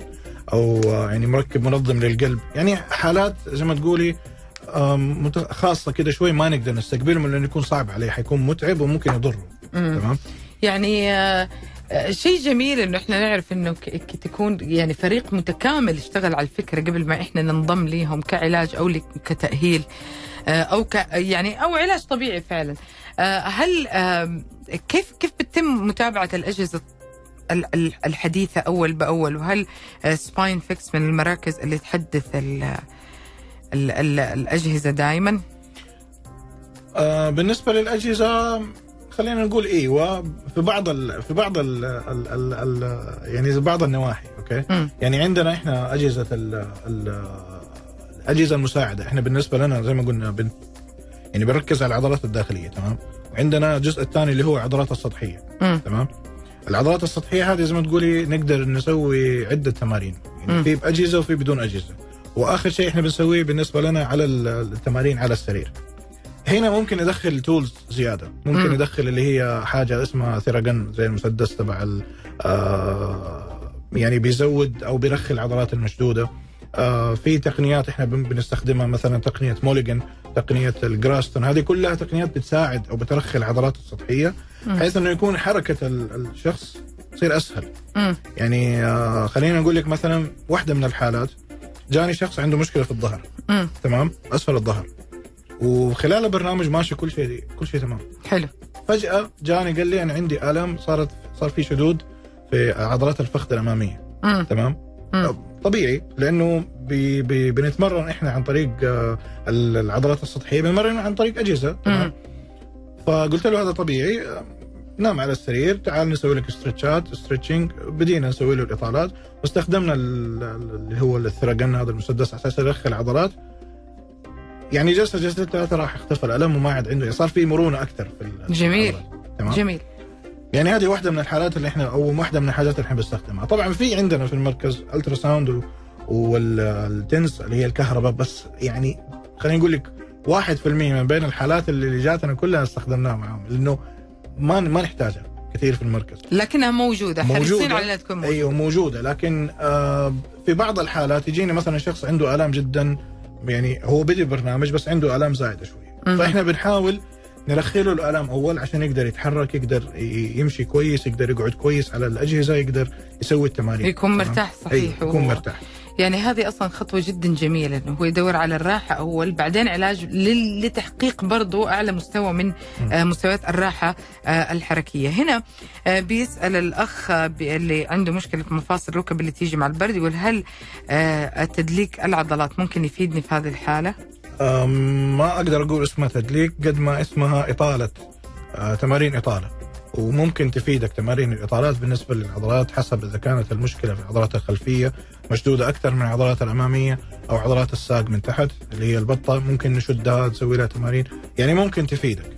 أو يعني مركب منظم للقلب. يعني حالات زي ما تقولي خاصة كده شوي ما نقدر نستقبلهم لأنه يكون صعب عليه حيكون متعب وممكن يضره. تمام؟ يعني آه، آه، شيء جميل إنه إحنا نعرف إنه تكون يعني فريق متكامل اشتغل على الفكرة قبل ما إحنا ننضم ليهم كعلاج أو كتأهيل آه، أو ك يعني أو علاج طبيعي فعلا. آه، هل كيف كيف بتتم متابعة الأجهزة ال- ال- الحديثة أول بأول؟ وهل Spine Fix من المراكز اللي تحدث ال ال ال الأجهزة دائما آه بالنسبة للأجهزة خلينا نقول إيوه في بعض ال في بعض ال ال ال ال يعني بعض النواحي أوكي؟ مم. يعني عندنا إحنا أجهزة ال ال الأجهزة المساعدة. إحنا بالنسبة لنا زي ما قلنا بن يعني بنركز على العضلات الداخلية تمام؟ وعندنا الجزء الثاني اللي هو العضلات السطحية مم. تمام؟ العضلات السطحية هذه زي ما تقولي نقدر نسوي عدة تمارين. يعني. في بأجهزة وفي بدون أجهزة. وآخر شيء إحنا بنسويه بالنسبة لنا على ال- التمارين على السرير. هنا ممكن ندخل tools زيادة ممكن مم. ندخل اللي هي حاجة اسمها Theragun زي المسدس تبع ال- آه يعني بيزود أو بيرخي العضلات المشدودة آه في تقنيات إحنا بن- بنستخدمها مثلا تقنية Mulligan تقنية ال Graston هذه كلها تقنيات بتساعد أو بترخي العضلات السطحية. بحيث إنه يكون حركة ال- الشخص تصير أسهل مم. يعني آه خلينا نقول لك مثلا واحدة من الحالات جاني شخص عنده مشكلة في الظهر. تمام أسفل الظهر وخلال البرنامج ماشي كل شيء كل شيء تمام. حلو. فجأة جاني قال لي أنا عندي الم صارت صار في شدود في عضلات الفخذ الأمامية. مم. تمام؟ مم. طبيعي لأنه بي بي بنتمرن إحنا عن طريق آه، ال- العضلات السطحية بنمرن عن طريق أجهزة. مم. تمام؟ فقلت له هذا طبيعي آه، نام على السرير تعال نسوي لك stretch ات stretching بدينا نسوي له الإطالات. واستخدمنا ال- ال- اللي هو ال Theragun هذا المسدس على أساس يدخل العضلات. يعني جلسه جلستين ثلاثة راح اختفى. الألم وما عاد عنده. صار في مرونة أكثر في جميل. تمام؟ جميل. يعني هذه واحدة من الحالات اللي إحنا أو واحدة من الحاجات اللي إحنا بنستخدمها. طبعا في عندنا في المركز ultrasound وال TENS اللي هي الكهرباء بس يعني خلينا نقول لك 1% من بين الحالات اللي جاتنا كلها استخدمناها معاهم لأنه ما ما نحتاجها كثير في المركز. لكنها موجودة. حريصين موجودة. على انها تكون موجودة. أيوه موجودة. لكن آه في بعض الحالات يجينا مثلا شخص عنده الام جدا يعني هو بدي برنامج بس عنده آلام زايدة شوي مم. فإحنا بنحاول نرخي له الالم أول عشان يقدر يتحرك يقدر يمشي كويس يقدر يقعد كويس على الأجهزة يقدر يسوي التمارين يكون؟ مرتاح صحيح يكون مرتاح يعني هذه أصلا خطوة جدا جميلة إنه هو يدور على الراحة أول بعدين علاج لتحقيق برضو أعلى مستوى من آه، مستويات الراحة آه، الحركية. هنا آه، بيسأل الأخ اللي عنده مشكلة في مفاصل الركب اللي تيجي مع البرد يقول هل تدليك العضلات ممكن يفيدني في هذه الحالة؟ ما أقدر أقول اسمها تدليك قد ما اسمها إطالة تمارين إطالة. وممكن تفيدك تمارين الإطالات بالنسبة للعضلات حسب إذا كانت المشكلة في العضلات الخلفية مشدودة أكثر من العضلات الأمامية أو عضلات الساق من تحت اللي هي البطة. ممكن نشدها نسوي لها تمارين. يعني ممكن تفيدك.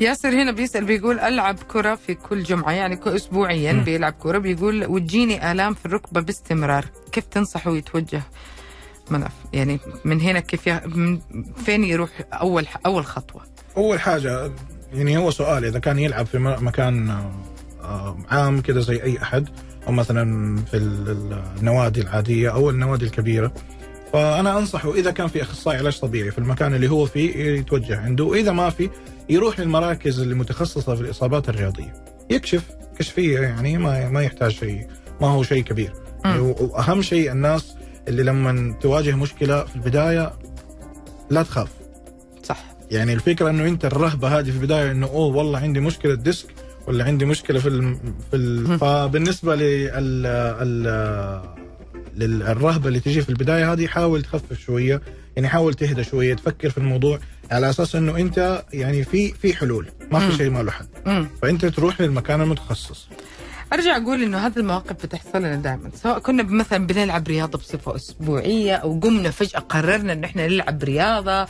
ياسر هنا بيسأل بيقول ألعب كرة في كل جمعة يعني كل اسبوعيا مم. بيلعب كرة. بيقول وتجيني آلام في الركبة باستمرار. كيف تنصحه يتوجه منف يعني من هنا كيف ي... من فين يروح أول أول خطوة؟ أول حاجة يعني هو سؤال إذا كان يلعب في م- مكان آه، آه، عام كده زي أي أحد أو مثلا في ال- ال- النوادي العادية أو النوادي الكبيرة. فأنا أنصحه إذا كان في أخصائي علاج طبيعي في المكان اللي هو فيه يتوجه عنده. وإذا ما في يروح للمراكز اللي متخصصة في الإصابات الرياضية. يكشف كشفية يعني ما ما يحتاج شيء ما هو شيء كبير. مم. وأهم شيء الناس اللي لما تواجه مشكلة في البداية لا تخاف. صح. يعني الفكرة إنه أنت الرهبة هذه في البداية إنه أوه والله عندي مشكلة ديسك ولا عندي مشكلة في الم... في ال... فبالنسبة لل ال... للرهبه اللي تجي في البداية هذه حاول تخفف شوية يعني حاول تهدى شوية تفكر في الموضوع على أساس إنه أنت يعني في في حلول ما. في شيء ما له حل. فأنت تروح للمكان المتخصص أرجع أقول إنه هذه المواقف بتحصل لنا دائما سواء كنا مثلا بنلعب رياضة بصفة أسبوعية أو قمنا فجأة قررنا إن إحنا نلعب رياضة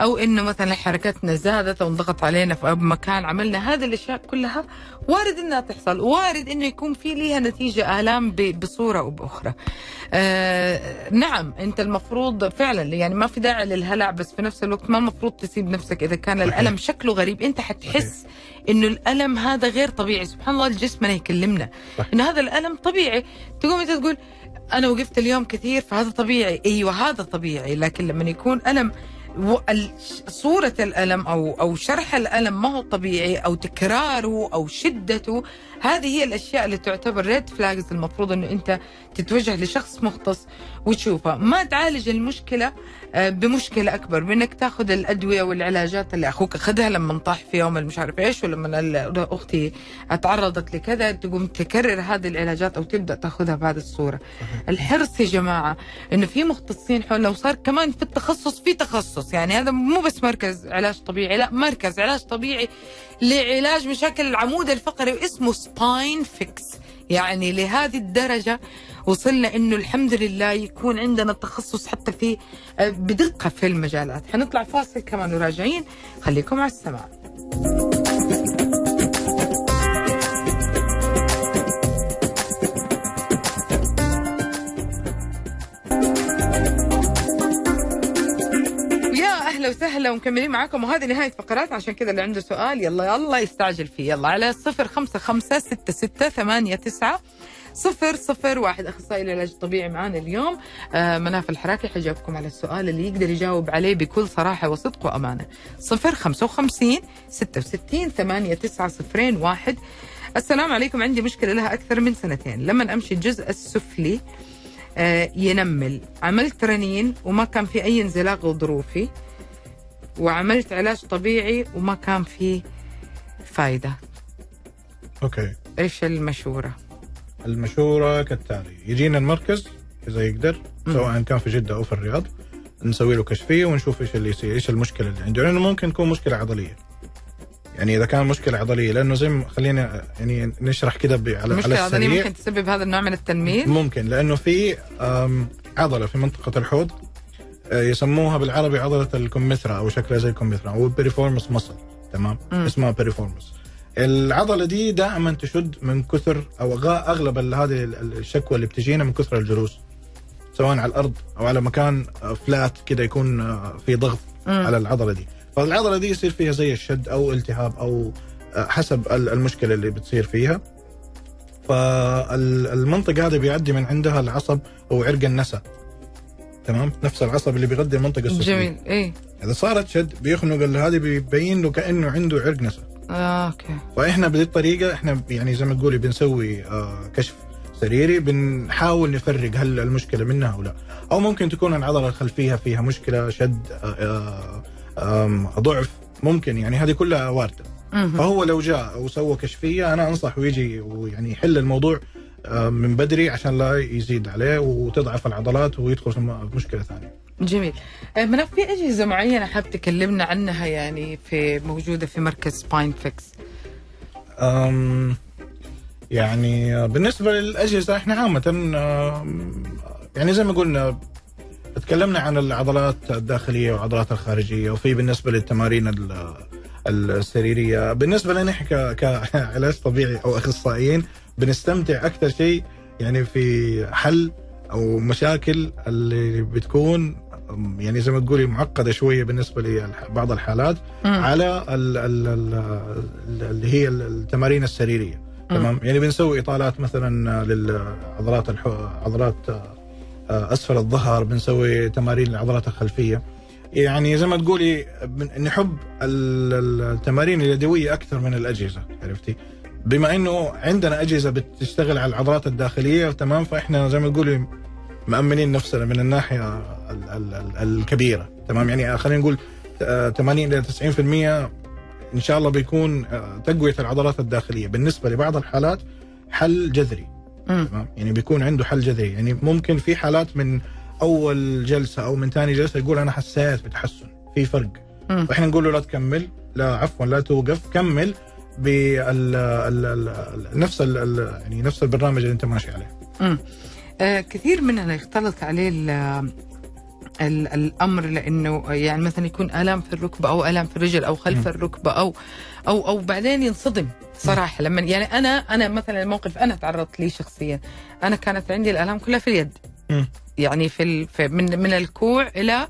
أو إنه مثلا حركتنا زادت أو انضغط علينا في مكان عملنا هذه الأشياء كلها وارد إنها تحصل وارد إنه يكون في ليها نتيجة آلام بصورة أو بأخرى. آه نعم أنت المفروض فعلا يعني ما في داعي للهلع بس في نفس الوقت ما المفروض تسيب نفسك إذا كان. الألم شكله غريب أنت حتحس إنه الألم هذا غير طبيعي. سبحان الله جسمنا يكلمنا. إنه هذا الألم طبيعي. تقوم أنت تقول أنا وقفت اليوم كثير فهذا طبيعي. أيوه هذا طبيعي. لكن لما يكون ألم صورة الألم أو أو شرح الألم ما هو طبيعي أو تكراره أو شدته هذه هي الأشياء اللي تعتبر ريد فلاجز المفروض إنه أنت تتوجه لشخص مختص وتشوفه. ما تعالج المشكلة آه، بمشكلة أكبر بإنك تاخذ الأدوية والعلاجات اللي أخوك أخذها لما طاح في يوم المش عارف إيش ولما أختي تعرضت لكذا تقوم تكرر هذه العلاجات أو تبدأ تاخذها بهذه الصورة. الحرص يا جماعة إنه في مختصين حولنا وصار كمان في التخصص في تخصص. يعني هذا مو بس مركز علاج طبيعي لا مركز علاج طبيعي لعلاج مشاكل العمود الفقري واسمه سباين فيكس يعني لهذه الدرجة وصلنا إنه الحمد لله يكون عندنا تخصص حتى في آه، بدقة في المجالات. حنطلع فاصل كمان وراجعين. خليكم على السماع. وسهلا ومكملين معاكم. وهذه نهاية فقرات. عشان كذا اللي عنده سؤال يلا يلا يستعجل فيه. يلا على صفر خمسة خمسة ستة ستة ثمانية تسعة. صفر صفر واحد. أخصائي العلاج الطبيعي معانا اليوم. آه مناف الحراكي. حيجاوبكم على السؤال اللي يقدر يجاوب عليه بكل صراحة وصدق وأمانة. صفر خمسة وخمسين ستة وستين ثمانية تسعة صفرين واحد. السلام عليكم. عندي مشكلة لها أكثر من سنتين. لما أمشي الجزء السفلي آه، ينمل. عملت رنين وما كان في أي انزلاق غضروفي. وعملت علاج طبيعي وما كان في فايدة. أوكي. إيش المشورة؟ المشورة كالتالي يجينا المركز إذا يقدر. سواء كان في جدة أو في الرياض نسوي له كشفيه ونشوف إيش اللي يصير إيش المشكلة اللي عنده لأنه ممكن تكون مشكلة عضلية. يعني إذا كان مشكلة عضلية لأنه زي ما خلينا يعني نشرح كده على على المشكلة العضلية السريع. ممكن تسبب هذا النوع من التنميل؟ ممكن لأنه في عضلة في منطقة الحوض يسموها بالعربي عضلة الكمثرى أو شكلها زي الكمثرى أو ال piriformis muscle تمام؟ مم. اسمها piriformis العضلة دي دائما تشد من كثر أو أغلب هذه ال- الشكوى اللي بتجينا من كثر الجلوس سواء على الأرض أو على مكان آه، flat كده يكون آه، في ضغط مم. على العضلة دي. فالعضلة دي يصير فيها زي الشد أو التهاب أو آه، حسب ال- المشكلة اللي بتصير فيها. فالمنطقه هذه بيعدي من عندها العصب أو عرق النسا. تمام؟ نفس العصب اللي بيغذي المنطقة السفليه جميل. إيه. إذا صارت شد بيخنق هذه بيبين له كأنه عنده عرق نسا. آه، أوكي. فاحنا بهذه الطريقة إحنا يعني زي ما تقولي بنسوي آه، كشف سريري بنحاول نفرق هل المشكلة منها أو لا. أو ممكن تكون العضلة الخلفية فيها مشكلة شد آه، آه، ضعف ممكن يعني هذه كلها واردة. فهو لو جاء وسوى كشفية أنا انصح ويجي ويعني يحل الموضوع من بدري عشان لا يزيد عليه وتضعف العضلات ويدخل في مشكلة ثانية. جميل. آه، مناف في أجهزة معينة حاب تكلمنا عنها يعني في موجودة في مركز سباين فيكس أم يعني آه، بالنسبة للأجهزة إحنا عامة يعني زي ما قلنا تكلمنا عن العضلات الداخلية والعضلات الخارجية وفي بالنسبة للتمارين ال- السريرية. بالنسبة لنا إحنا كعلاج طبيعي أو أخصائيين بنستمتع أكثر شيء يعني في حل أو مشاكل اللي بتكون يعني زي ما تقولي معقدة شوية بالنسبة لبعض الحالات مم. على ال ال ال اللي هي التمارين السريرية. تمام؟ يعني بنسوي إطالات مثلا للعضلات الحو... عضلات آه، اسفل الظهر بنسوي تمارين العضلات الخلفية. يعني زي ما تقولي نحب ال- ال- التمارين اليدوية أكثر من الأجهزة عرفتي؟ بما إنه عندنا أجهزة بتشتغل على العضلات الداخلية تمام؟ فإحنا زي ما تقولي مأمنين نفسنا من الناحية ال- ال- ال- الكبيرة تمام؟ يعني خلينا نقول آه، 80 إلى 90% إن شاء الله بيكون آه، تقوية العضلات الداخلية. بالنسبة لبعض الحالات حل جذري. تمام؟ يعني بيكون عنده حل جذري. يعني ممكن في حالات من أول جلسة أو من ثاني جلسة يقول أنا حسيت بتحسن في فرق. مم. وإحنا نقول له لا تكمل لا عفوا لا توقف كمل. بال ال- ال- ال- نفس ال- ال- يعني نفس البرنامج اللي انت ماشي عليه مم. آه كثير مننا يختلط عليه ال ال الأمر لأنه يعني مثلا يكون الام في الركبة أو الام في الرجل أو خلف مم. الركبة أو أو أو بعدين ينصدم صراحة لما يعني أنا أنا مثلا الموقف أنا تعرضت ليه شخصيا أنا كانت عندي الالام كلها في اليد مم. يعني في, ال... في من من الكوع إلى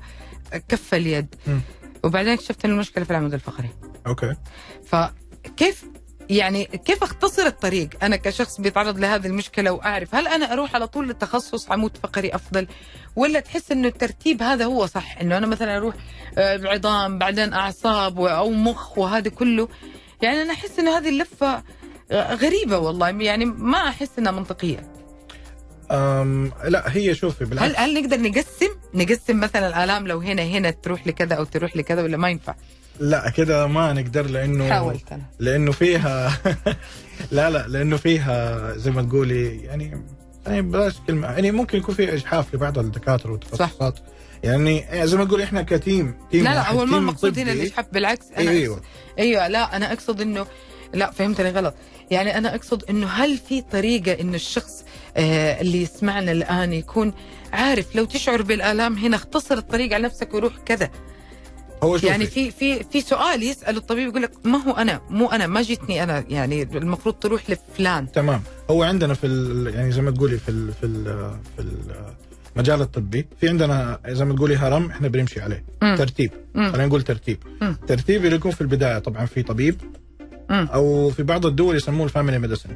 كف اليد مم. وبعدين اكتشفت ان المشكلة في العمود الفقري أوكي فكيف يعني كيف أختصر الطريق؟ أنا كشخص بيتعرض لهذه المشكلة وأعرف هل أنا أروح على طول للتخصص عمود فقري أفضل ولا تحس إنه الترتيب هذا هو صح؟ إنه أنا مثلا أروح آه، بعظام بعدين أعصاب أو مخ وهذا كله. يعني أنا أحس انه هذه اللفة آه، غريبة والله. يعني ما أحس إنها منطقية. أم لا هي شوفي هل بالعكس هل نقدر نقسم؟ نقسم مثلا الآلام لو هنا هنا تروح لكذا أو تروح لكذا ولا ما ينفع؟ لا كده ما نقدر لأنه حاولت أنا لأنه فيها [LAUGHS] لا لا لأنه فيها زي ما تقولي يعني يعني بلاش كلمة يعني ممكن يكون في اجحاف لبعض الدكاترة والتخصصات. يعني زي ما تقول إحنا كتيم تيم لا لا هو ما المقصود هنا طبي. الإشحاف بالعكس أنا أيوه أقصد أيوه لا أنا أقصد انه لا فهمتني غلط. يعني أنا أقصد إنه هل في طريقة انه الشخص آه اللي يسمعنا الآن يكون عارف لو تشعر بالآلام هنا اختصر الطريق على نفسك وروح كذا. هو شوفي. يعني في في في سؤال يسأل الطبيب يقول لك ما هو أنا؟ مو أنا ما جتني أنا يعني المفروض تروح لفلان. تمام. هو عندنا في يعني زي ما تقولي في ال في ال في المجال الطبي في عندنا زي ما تقولي هرم إحنا بنمشي عليه. مم. ترتيب. خلينا نقول ترتيب. مم. ترتيب اللي يكون في البداية طبعا في طبيب. أو في بعض الدول يسموه ال family medicine.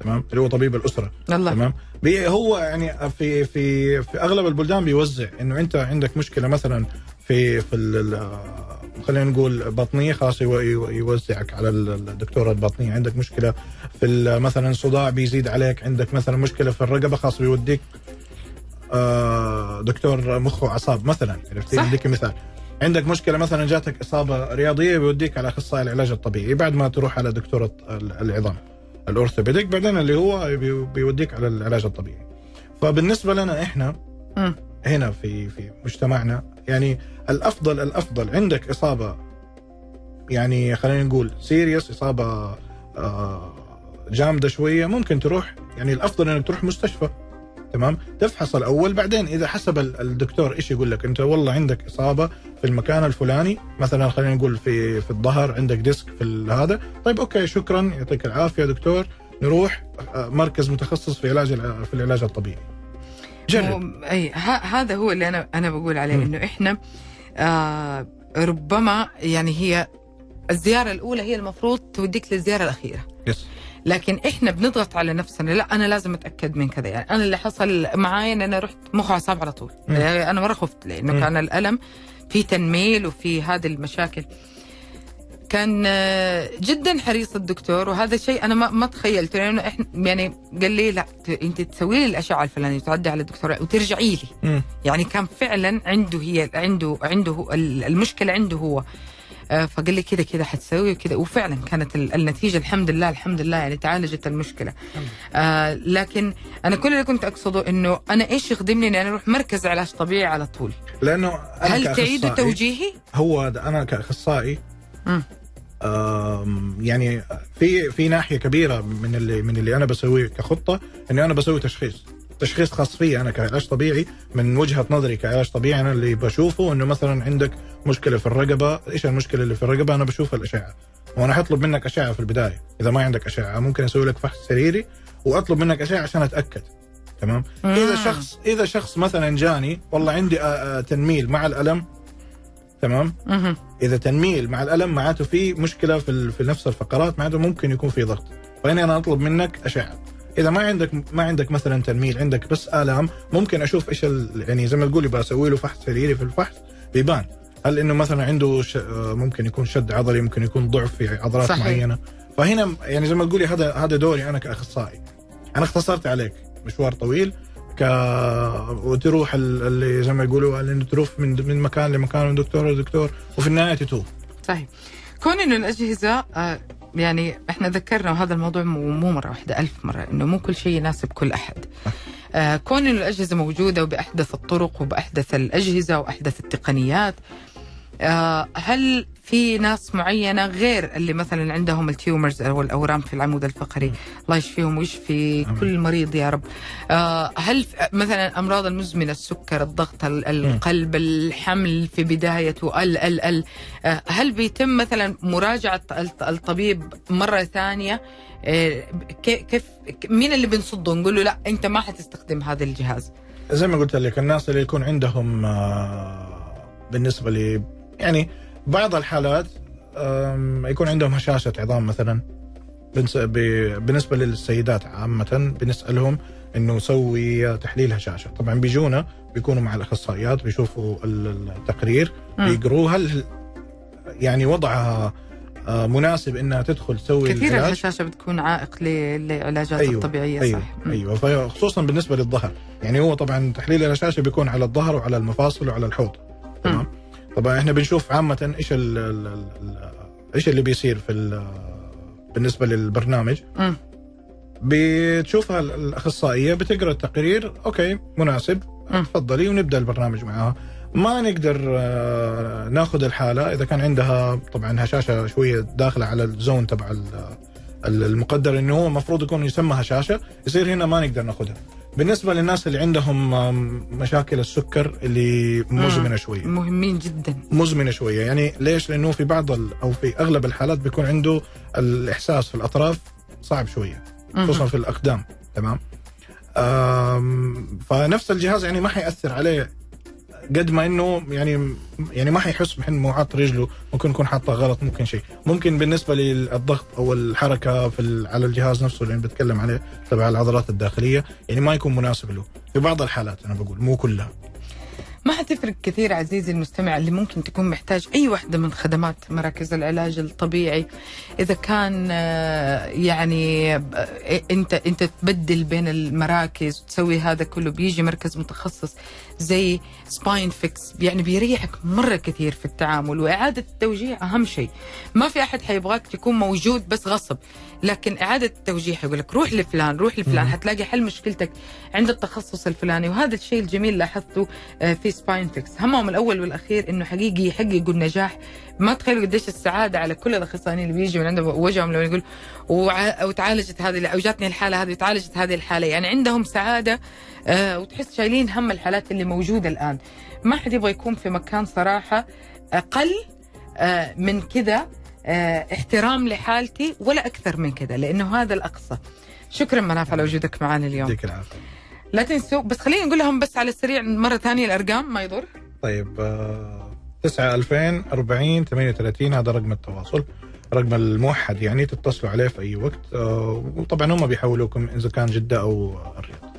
تمام؟ اللي هو طبيب الأسرة. الله تمام؟ هو يعني في في في أغلب البلدان بيوزع إنه أنت عندك مشكلة مثلا في في خلينا نقول بطنيه خلاص يو- يو- يوزعك على ال- الدكتورة البطنية عندك مشكلة في مثلا صداع بيزيد عليك عندك مثلا مشكلة في الرقبة خلاص بيوديك آه، دكتور مخ وأعصاب مثلا عرفتي. اديك مثال عندك مشكلة مثلا جاتك إصابة رياضية بيوديك على أخصائي العلاج الطبيعي بعد ما تروح على دكتورة ال- العظام الأورثوبيديك بعدين اللي هو بي- بيوديك على العلاج الطبيعي فبالنسبة لنا إحنا. هنا في في مجتمعنا. يعني الأفضل الأفضل عندك إصابة يعني خلينا نقول سيريس إصابة آه، جامدة شوية ممكن تروح يعني الأفضل إنك تروح مستشفى تمام؟ تفحص الأول بعدين إذا حسب ال- الدكتور إيش يقول لك أنت والله عندك إصابة في المكان الفلاني مثلا خلينا نقول في في الظهر عندك disc في هذا. طيب okay شكرا يعطيك العافية دكتور. نروح آه، مركز متخصص في علاج في العلاج الطبيعي. جرب أي ه- هذا هو اللي أنا أنا بقول عليه. إنه إحنا آه ربما يعني هي الزيارة الأولى هي المفروض توديك للزيارة الأخيرة yes لكن إحنا بنضغط على نفسنا لا أنا لازم أتأكد من كذا يعني أنا اللي حصل معاي إن أنا رحت مخ واعصاب على طول. يعني أنا مره خفت لأنه مم. كان الألم في تنميل وفي هذه المشاكل كان آه، جدا حريص الدكتور وهذا شيء أنا ما ما تخيلته لأنه إحنا يعني قال لي لا أنت تسوي لي الأشعة الفلانية وتعدي على الدكتور وترجعي لي. مم. يعني كان فعلا عنده هي عنده عنده المشكلة عنده هو. آه، فقال لي كذا كذا حتسوي وكذا. وفعلا كانت ال- النتيجة الحمد لله الحمد لله يعني تعالجت المشكلة. آه لكن أنا كل اللي كنت أقصده إنه أنا إيش يخدمني إني أنا أروح مركز علاج طبيعي على طول؟ لأنه أنا هل كأخصائي- توجيهي؟ هو أنا كأخصائي يعني في في ناحية كبيرة من اللي من اللي أنا بسويه كخطة إني أنا بسوي تشخيص. تشخيص خاص فيي أنا كعلاج طبيعي من وجهة نظري كعلاج طبيعي أنا اللي بشوفه إنه مثلا عندك مشكلة في الرقبة. إيش المشكلة اللي في الرقبة؟ أنا بشوف الأشعة. وأنا حطلب منك أشعة في البداية إذا ما عندك أشعة. ممكن أسوي لك فحص سريري وأطلب منك أشعة عشان أتأكد. تمام؟ إذا مم. شخص إذا شخص مثلا جاني والله عندي آه، آه، تنميل مع الألم تمام مهم. إذا تنميل مع الألم معناته في مشكلة في في نفس الفقرات معناته ممكن يكون في ضغط فهنا أنا أطلب منك أشعة إذا ما عندك ما عندك مثلا تنميل عندك بس آلام ممكن أشوف إيش يعني زي ما تقولي بسوي له فحص سريري في الفحص بيبان هل إنه مثلا عنده ش... آه، ممكن يكون شد عضلي ممكن يكون ضعف في عضلات. صحيح. معينة فهنا يعني زي ما تقولي هذا هذا دوري أنا كأخصائي أنا اختصرت عليك مشوار طويل وتروح ال- اللي زي ما يقولوا اللي تروح من من مكان لمكان. من دكتور لدكتور وفي النهاية تتوه. صحيح كون إنه الأجهزة آه، يعني إحنا ذكرنا وهذا الموضوع مو مرة واحدة ألف مرة إنه مو كل شيء يناسب كل أحد. آه، كون إنه الأجهزة موجودة وبأحدث الطرق وبأحدث الأجهزة وأحدث التقنيات آه، هل في ناس معينة غير اللي مثلا عندهم التيومرز أو الأورام في العمود الفقري. الله يشفيهم ويشفي. كل مريض يا رب. آه، هل مثلا أمراض المزمنة السكر الضغط ال- القلب الحمل في بدايته ال ال ال آه، هل بيتم مثلا مراجعة الط- الطبيب مرة ثانية؟ آه، كي- كيف مين اللي بنصده؟ نقول له لا أنت ما حتستخدم هذا الجهاز. زي ما قلت لك الناس اللي يكون عندهم بالنسبة لي يعني بعض الحالات يكون عندهم هشاشة عظام مثلا. بالنسبة للسيدات عامة بنسألهم إنه سوي تحليل هشاشة. طبعا بيجونا بيكونوا مع الأخصائيات بيشوفوا ال- التقرير. بيقروه هل يعني وضعها آه، مناسب إنها تدخل تسوي كثير العلاج الهشاشة بتكون عائق للعلاجات أيوة، الطبيعية أيوه صح. أيوه. فخصوصا بالنسبة للظهر. يعني هو طبعا تحليل الهشاشة بيكون على الظهر وعلى المفاصل وعلى الحوض. طبعا إحنا بنشوف عامة إيش إيش اللي بيصير في ال- بالنسبة للبرنامج مم. بتشوفها ال- الأخصائية بتقرأ التقرير أوكي مناسب. تفضلي ونبدأ البرنامج معها ما نقدر آه، ناخذ الحالة إذا كان عندها طبعا هشاشة شوية داخلة على الزون تبع ال- ال- المقدر إنه هو المفروض يكون يسمى هشاشة يصير هنا ما نقدر ناخذها بالنسبة للناس اللي عندهم مشاكل السكر اللي مزمنة شوية. مهمين جدا. مزمنة شوية. يعني ليش؟ لأنه في بعض ال- أو في أغلب الحالات بيكون عنده الإحساس في الأطراف صعب شوية خصوصا في الأقدام تمام؟ فنفس الجهاز يعني ما حيأثر عليه قد ما إنه يعني يعني ما حيحس بحين مو حاط رجله ممكن يكون حاطها غلط ممكن شيء. ممكن بالنسبة للضغط أو الحركة في على الجهاز نفسه اللي بتكلم عليه تبع العضلات الداخلية يعني ما يكون مناسب له. في بعض الحالات أنا بقول مو كلها. ما حتفرق كثير عزيزي المستمع اللي ممكن تكون محتاج أي واحدة من خدمات مراكز العلاج الطبيعي. إذا كان آه، يعني آه، أنت أنت تبدل بين المراكز وتسوي هذا كله بيجي مركز متخصص زي Spine Fix يعني بيريحك مرة كثير في التعامل وإعادة التوجيه أهم شيء. ما في أحد حيبغاك تكون موجود بس غصب لكن إعادة التوجيه يقول لك روح لفلان روح لفلان حتلاقي حل مشكلتك عند التخصص الفلاني. وهذا الشيء الجميل لاحظته آه، في سباين فيكس همهم الأول والأخير إنه حقيقي يحققوا النجاح ما تخيلوا قديش السعادة على كل الأخصائيين اللي بيجوا من عندهم وجههم لما يقول وع- وتعالجت هذه أو جاتني الحالة هذه وتعالجت هذه الحالة. يعني عندهم سعادة آه، وتحس شايلين هم الحالات اللي موجودة الآن. ما حد يبغى يكون في مكان صراحة أقل آه، من كذا آه، احترام لحالتي ولا أكثر من كذا لأنه هذا الأقصى. شكرا مناف على وجودك معنا اليوم. يديك العافية. لا تنسوا بس خلينا نقول لهم بس على السريع مرة ثانية الأرقام ما يضر. طيب آه، 9 2000 40 38 هذا رقم التواصل. رقم الموحد يعني تتصلوا عليه في أي وقت. آه، وطبعا هم بيحولوكم إذا كان جدة أو الرياض.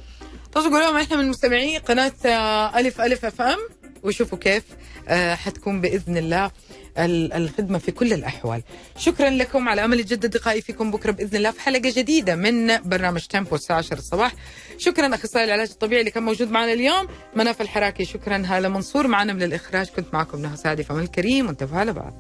قولوا لهم إحنا من مستمعي قناة آه، ألف ألف أف أم. وشوفوا كيف آه، حتكون بإذن الله ال- الخدمة في كل الأحوال. شكرا لكم على أمل يتجدد لقائي فيكم بكرة بإذن الله في حلقة جديدة من برنامج تيمبو الساعة 10 الصباح. شكرا أخصائي العلاج الطبيعي اللي كان موجود معنا اليوم مناف الحراكي. شكرا هالة منصور معنا من الإخراج. كنت معكم نهى سعدي فمن الكريم وانتبهوا على بعض.